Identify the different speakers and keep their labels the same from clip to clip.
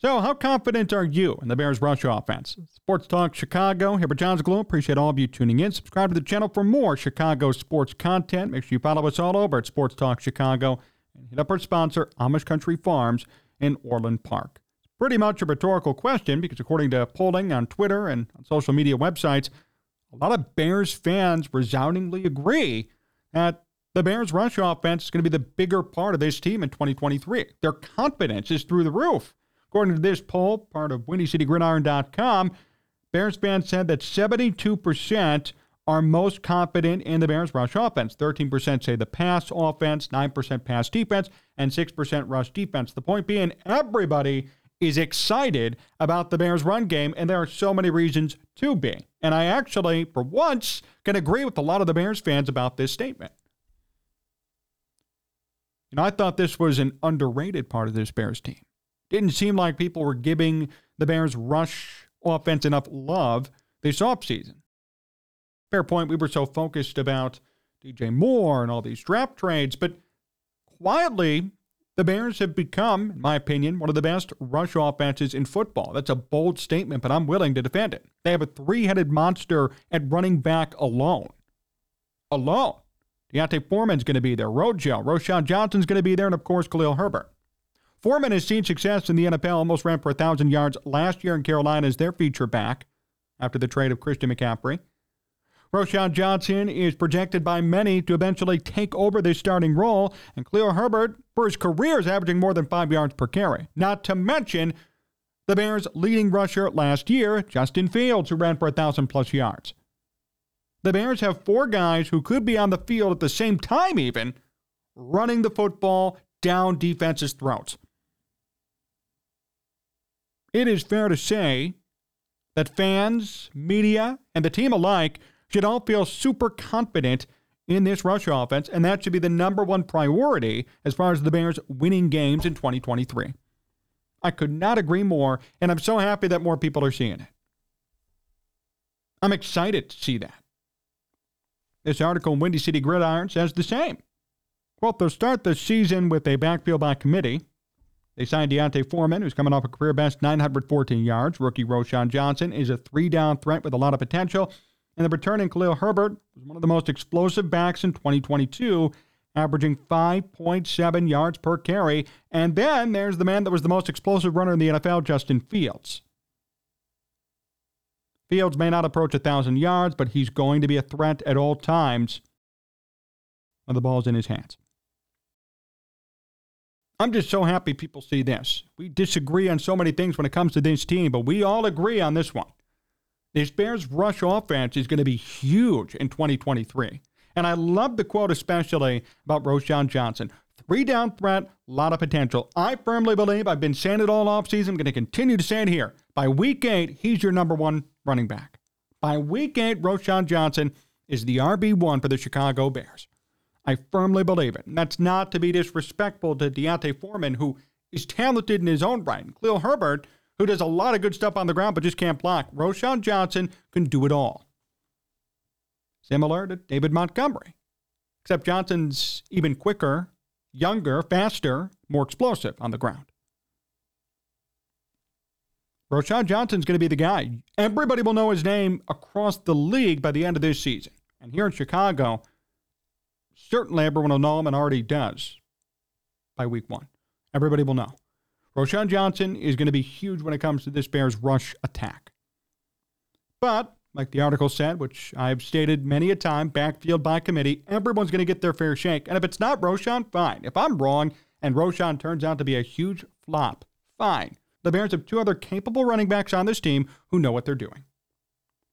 Speaker 1: So, how confident are you in the Bears' rush offense? Sports Talk Chicago, here Jon Zaghloul. Appreciate all of you tuning in. Subscribe to the channel for more Chicago sports content. Make sure you follow us all over at Sports Talk Chicago and hit up our sponsor, Amish Country Farms in Orland Park. It's pretty much a rhetorical question because, according to polling on Twitter and on social media websites, a lot of Bears fans resoundingly agree that the Bears' rush offense is going to be the bigger part of this team in 2023. Their confidence is through the roof. According to this poll, part of WindyCityGridiron.com, Bears fans said that 72% are most confident in the Bears' rush offense. 13% say the pass offense, 9% pass defense, and 6% rush defense. The point being, everybody is excited about the Bears' run game, and there are so many reasons to be. And I actually, for once, can agree with a lot of the Bears fans about this statement. You know, I thought this was an underrated part of this Bears team. Didn't seem like people were giving the Bears' rush offense enough love this offseason. Fair point, we were so focused about DJ Moore and all these draft trades, but quietly, the Bears have become, in my opinion, one of the best rush offenses in football. That's a bold statement, but I'm willing to defend it. They have a three headed monster at running back alone. Alone. D'Onta Foreman's going to be there. Rojo, Roschon Johnson's going to be there, and of course, Khalil Herbert. Foreman has seen success in the NFL, almost ran for 1,000 yards last year in Carolina as their feature back after the trade of Christian McCaffrey. Roschon Johnson is projected by many to eventually take over this starting role, and Khalil Herbert, for his career, is averaging more than five yards per carry. Not to mention the Bears' leading rusher last year, Justin Fields, who ran for 1,000 plus yards. The Bears have four guys who could be on the field at the same time, even running the football down defenses' throats it is fair to say that fans, media, and the team alike should all feel super confident in this rush offense, and that should be the number one priority as far as the Bears winning games in 2023. I could not agree more, and I'm so happy that more people are seeing it. I'm excited to see that. This article in Windy City Gridiron says the same. Quote, they'll start the season with a backfield by committee. They signed D'Onta Foreman, who's coming off a career best 914 yards. Rookie Roschon Johnson is a three down threat with a lot of potential. And the returning Khalil Herbert was one of the most explosive backs in 2022, averaging 5.7 yards per carry. And then there's the man that was the most explosive runner in the NFL, Justin Fields. Fields may not approach 1,000 yards, but he's going to be a threat at all times when the ball's in his hands. I'm just so happy people see this. We disagree on so many things when it comes to this team, but we all agree on this one. This Bears rush offense is going to be huge in 2023. And I love the quote, especially about Roschon Johnson. Three down threat, a lot of potential. I firmly believe, I've been saying it all offseason, I'm going to continue to say it here. By week eight, he's your number one running back. By week eight, Roschon Johnson is the RB1 for the Chicago Bears. I firmly believe it. And that's not to be disrespectful to D'Onta Foreman, who is talented in his own right. And Khalil Herbert, who does a lot of good stuff on the ground but just can't block. Roschon Johnson can do it all. Similar to David Montgomery. Except Johnson's even quicker, younger, faster, more explosive on the ground. Roschon Johnson's going to be the guy. Everybody will know his name across the league by the end of this season. And here in Chicago, certainly everyone will know him and already does by week one. Everybody will know. Roschon Johnson is going to be huge when it comes to this Bears rush attack. But, like the article said, which I've stated many a time, backfield by committee, everyone's going to get their fair shake. And if it's not Roschon, fine. If I'm wrong and Roschon turns out to be a huge flop, fine. The Bears have two other capable running backs on this team who know what they're doing.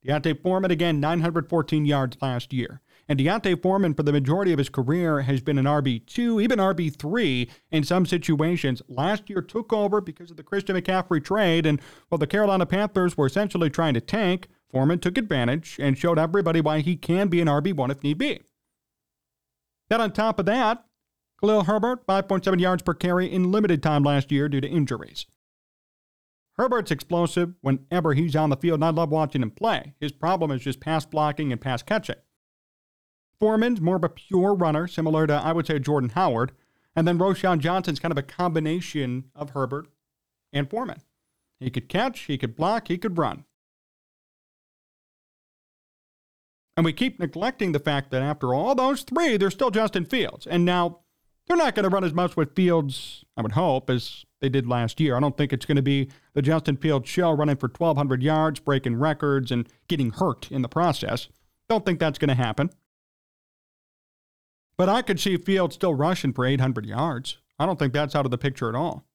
Speaker 1: D'Onta Foreman, again, 914 yards last year. And D'Onta Foreman, for the majority of his career, has been an RB2, even RB3 in some situations. Last year took over because of the Christian McCaffrey trade. And while the Carolina Panthers were essentially trying to tank, Foreman took advantage and showed everybody why he can be an RB1 if need be. Then on top of that, Khalil Herbert, 5.7 yards per carry in limited time last year due to injuries. Herbert's explosive whenever he's on the field, and I love watching him play. His problem is just pass blocking and pass catching. Foreman's more of a pure runner, similar to, I would say, Jordan Howard. And then Roschon Johnson's kind of a combination of Herbert and Foreman. He could catch, he could block, he could run. And we keep neglecting the fact that after all those three, there's still Justin Fields. And now they're not going to run as much with Fields, I would hope, as they did last year. I don't think it's going to be the Justin Fields show running for 1,200 yards, breaking records, and getting hurt in the process. Don't think that's going to happen. But I could see Fields still rushing for 800 yards. I don't think that's out of the picture at all.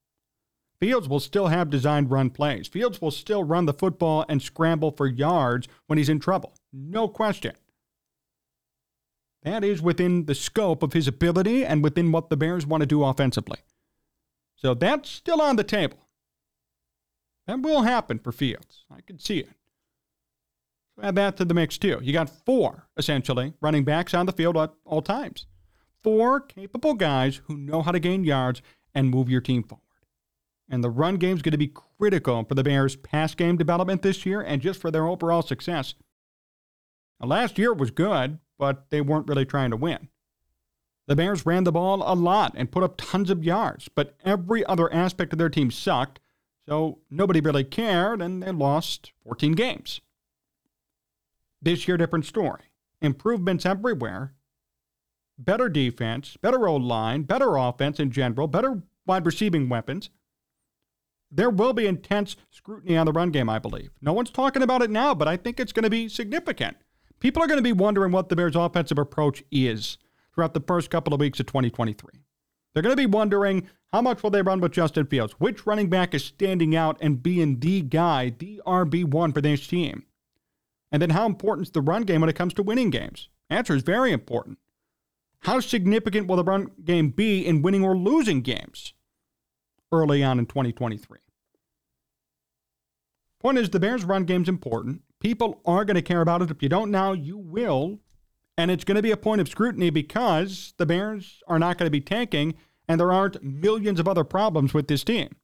Speaker 1: Fields will still have designed run plays. Fields will still run the football and scramble for yards when he's in trouble. No question. That is within the scope of his ability and within what the Bears want to do offensively. So that's still on the table. That will happen for Fields. I can see it. Add that to the mix, too. You got four, essentially, running backs on the field at all times. Four capable guys who know how to gain yards and move your team forward. And the run game is going to be critical for the Bears' pass game development this year and just for their overall success. Now, last year was good, but they weren't really trying to win. The Bears ran the ball a lot and put up tons of yards, but every other aspect of their team sucked, so nobody really cared, and they lost 14 games. This year, different story. Improvements everywhere. Better defense, better O-line, better offense in general, better wide receiving weapons. There will be intense scrutiny on the run game, I believe. No one's talking about it now, but I think it's going to be significant. People are going to be wondering what the Bears' offensive approach is throughout the first couple of weeks of 2023. They're going to be wondering how much will they run with Justin Fields? Which running back is standing out and being the guy, the RB1 for this team? And then how important is the run game when it comes to winning games? Answer is very important. How significant will the run game be in winning or losing games early on in 2023? Point is, the Bears' run game's important. People are going to care about it. If you don't now, you will. And it's going to be a point of scrutiny because the Bears are not going to be tanking, and there aren't millions of other problems with this team.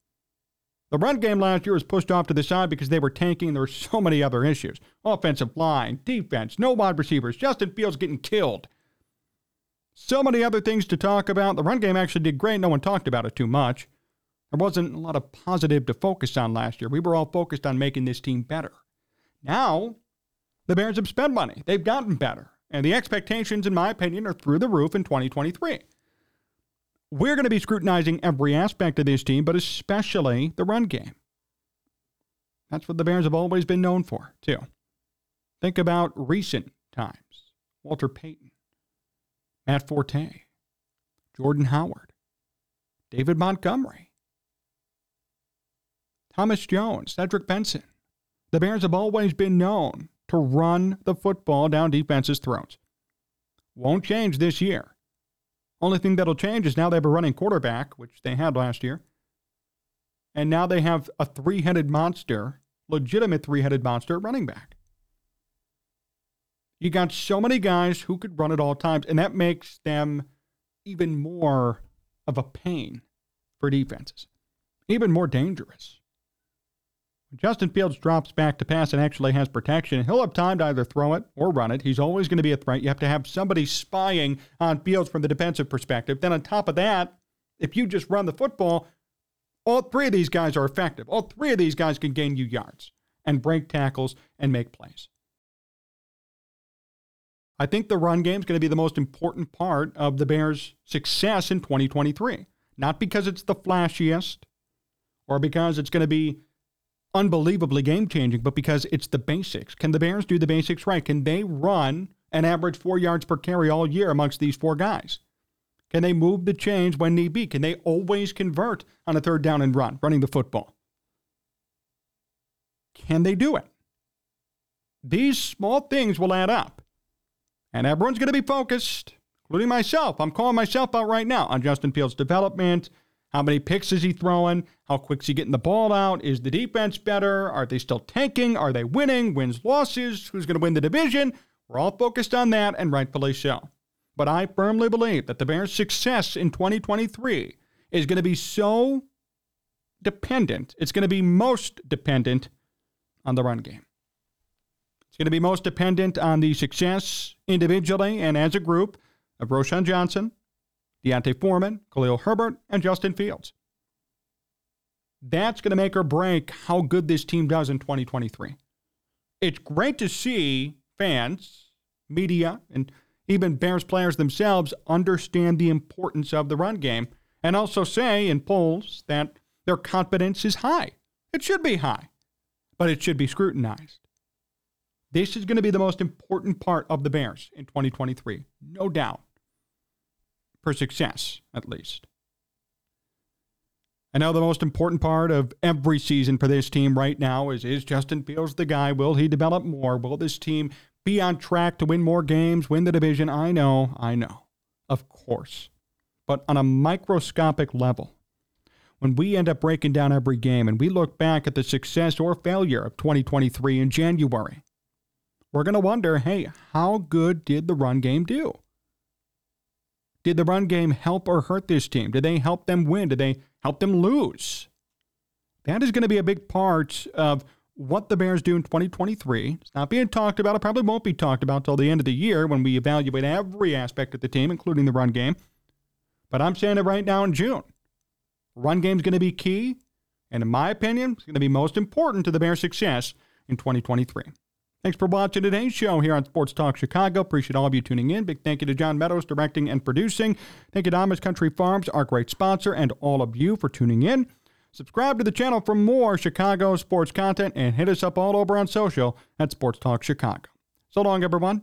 Speaker 1: The run game last year was pushed off to the side because they were tanking. There were so many other issues offensive line, defense, no wide receivers, Justin Fields getting killed. So many other things to talk about. The run game actually did great. No one talked about it too much. There wasn't a lot of positive to focus on last year. We were all focused on making this team better. Now, the Bears have spent money. They've gotten better. And the expectations, in my opinion, are through the roof in 2023. We're going to be scrutinizing every aspect of this team, but especially the run game. That's what the Bears have always been known for, too. Think about recent times Walter Payton, Matt Forte, Jordan Howard, David Montgomery, Thomas Jones, Cedric Benson. The Bears have always been known to run the football down defenses' throats. Won't change this year. Only thing that'll change is now they have a running quarterback, which they had last year. And now they have a three headed monster, legitimate three headed monster running back. You got so many guys who could run at all times, and that makes them even more of a pain for defenses, even more dangerous. When Justin Fields drops back to pass and actually has protection, he'll have time to either throw it or run it. He's always going to be a threat. You have to have somebody spying on Fields from the defensive perspective. Then, on top of that, if you just run the football, all three of these guys are effective. All three of these guys can gain you yards and break tackles and make plays. I think the run game is going to be the most important part of the Bears' success in 2023. Not because it's the flashiest or because it's going to be unbelievably game changing, but because it's the basics. Can the Bears do the basics right? Can they run an average four yards per carry all year amongst these four guys? Can they move the chains when need be? Can they always convert on a third down and run, running the football? Can they do it? These small things will add up. And everyone's going to be focused, including myself. I'm calling myself out right now on Justin Fields' development, how many picks is he throwing? How quick's he getting the ball out? Is the defense better? Are they still tanking? Are they winning? Wins, losses? Who's going to win the division? We're all focused on that, and rightfully so. But I firmly believe that the Bears' success in 2023 is going to be so dependent, it's going to be most dependent on the run game. It's going to be most dependent on the success individually and as a group of Roschon Johnson, D'Onta Foreman, Khalil Herbert, and Justin Fields. That's going to make or break how good this team does in 2023. It's great to see fans, media, and even Bears players themselves understand the importance of the run game and also say in polls that their confidence is high. It should be high, but it should be scrutinized. This is going to be the most important part of the Bears in 2023, no doubt, for success at least. I know the most important part of every season for this team right now is is Justin Fields the guy? Will he develop more? Will this team be on track to win more games, win the division? I know, I know, of course. But on a microscopic level, when we end up breaking down every game and we look back at the success or failure of 2023 in January, we're going to wonder hey, how good did the run game do? Did the run game help or hurt this team? Did they help them win? Did they help them lose? That is going to be a big part of what the Bears do in 2023. It's not being talked about. It probably won't be talked about until the end of the year when we evaluate every aspect of the team, including the run game. But I'm saying it right now in June. Run game is going to be key, and in my opinion, it's going to be most important to the Bears' success in 2023. Thanks for watching today's show here on Sports Talk Chicago. Appreciate all of you tuning in. Big thank you to John Meadows, directing and producing. Thank you to Amish Country Farms, our great sponsor, and all of you for tuning in. Subscribe to the channel for more Chicago sports content and hit us up all over on social at Sports Talk Chicago. So long, everyone.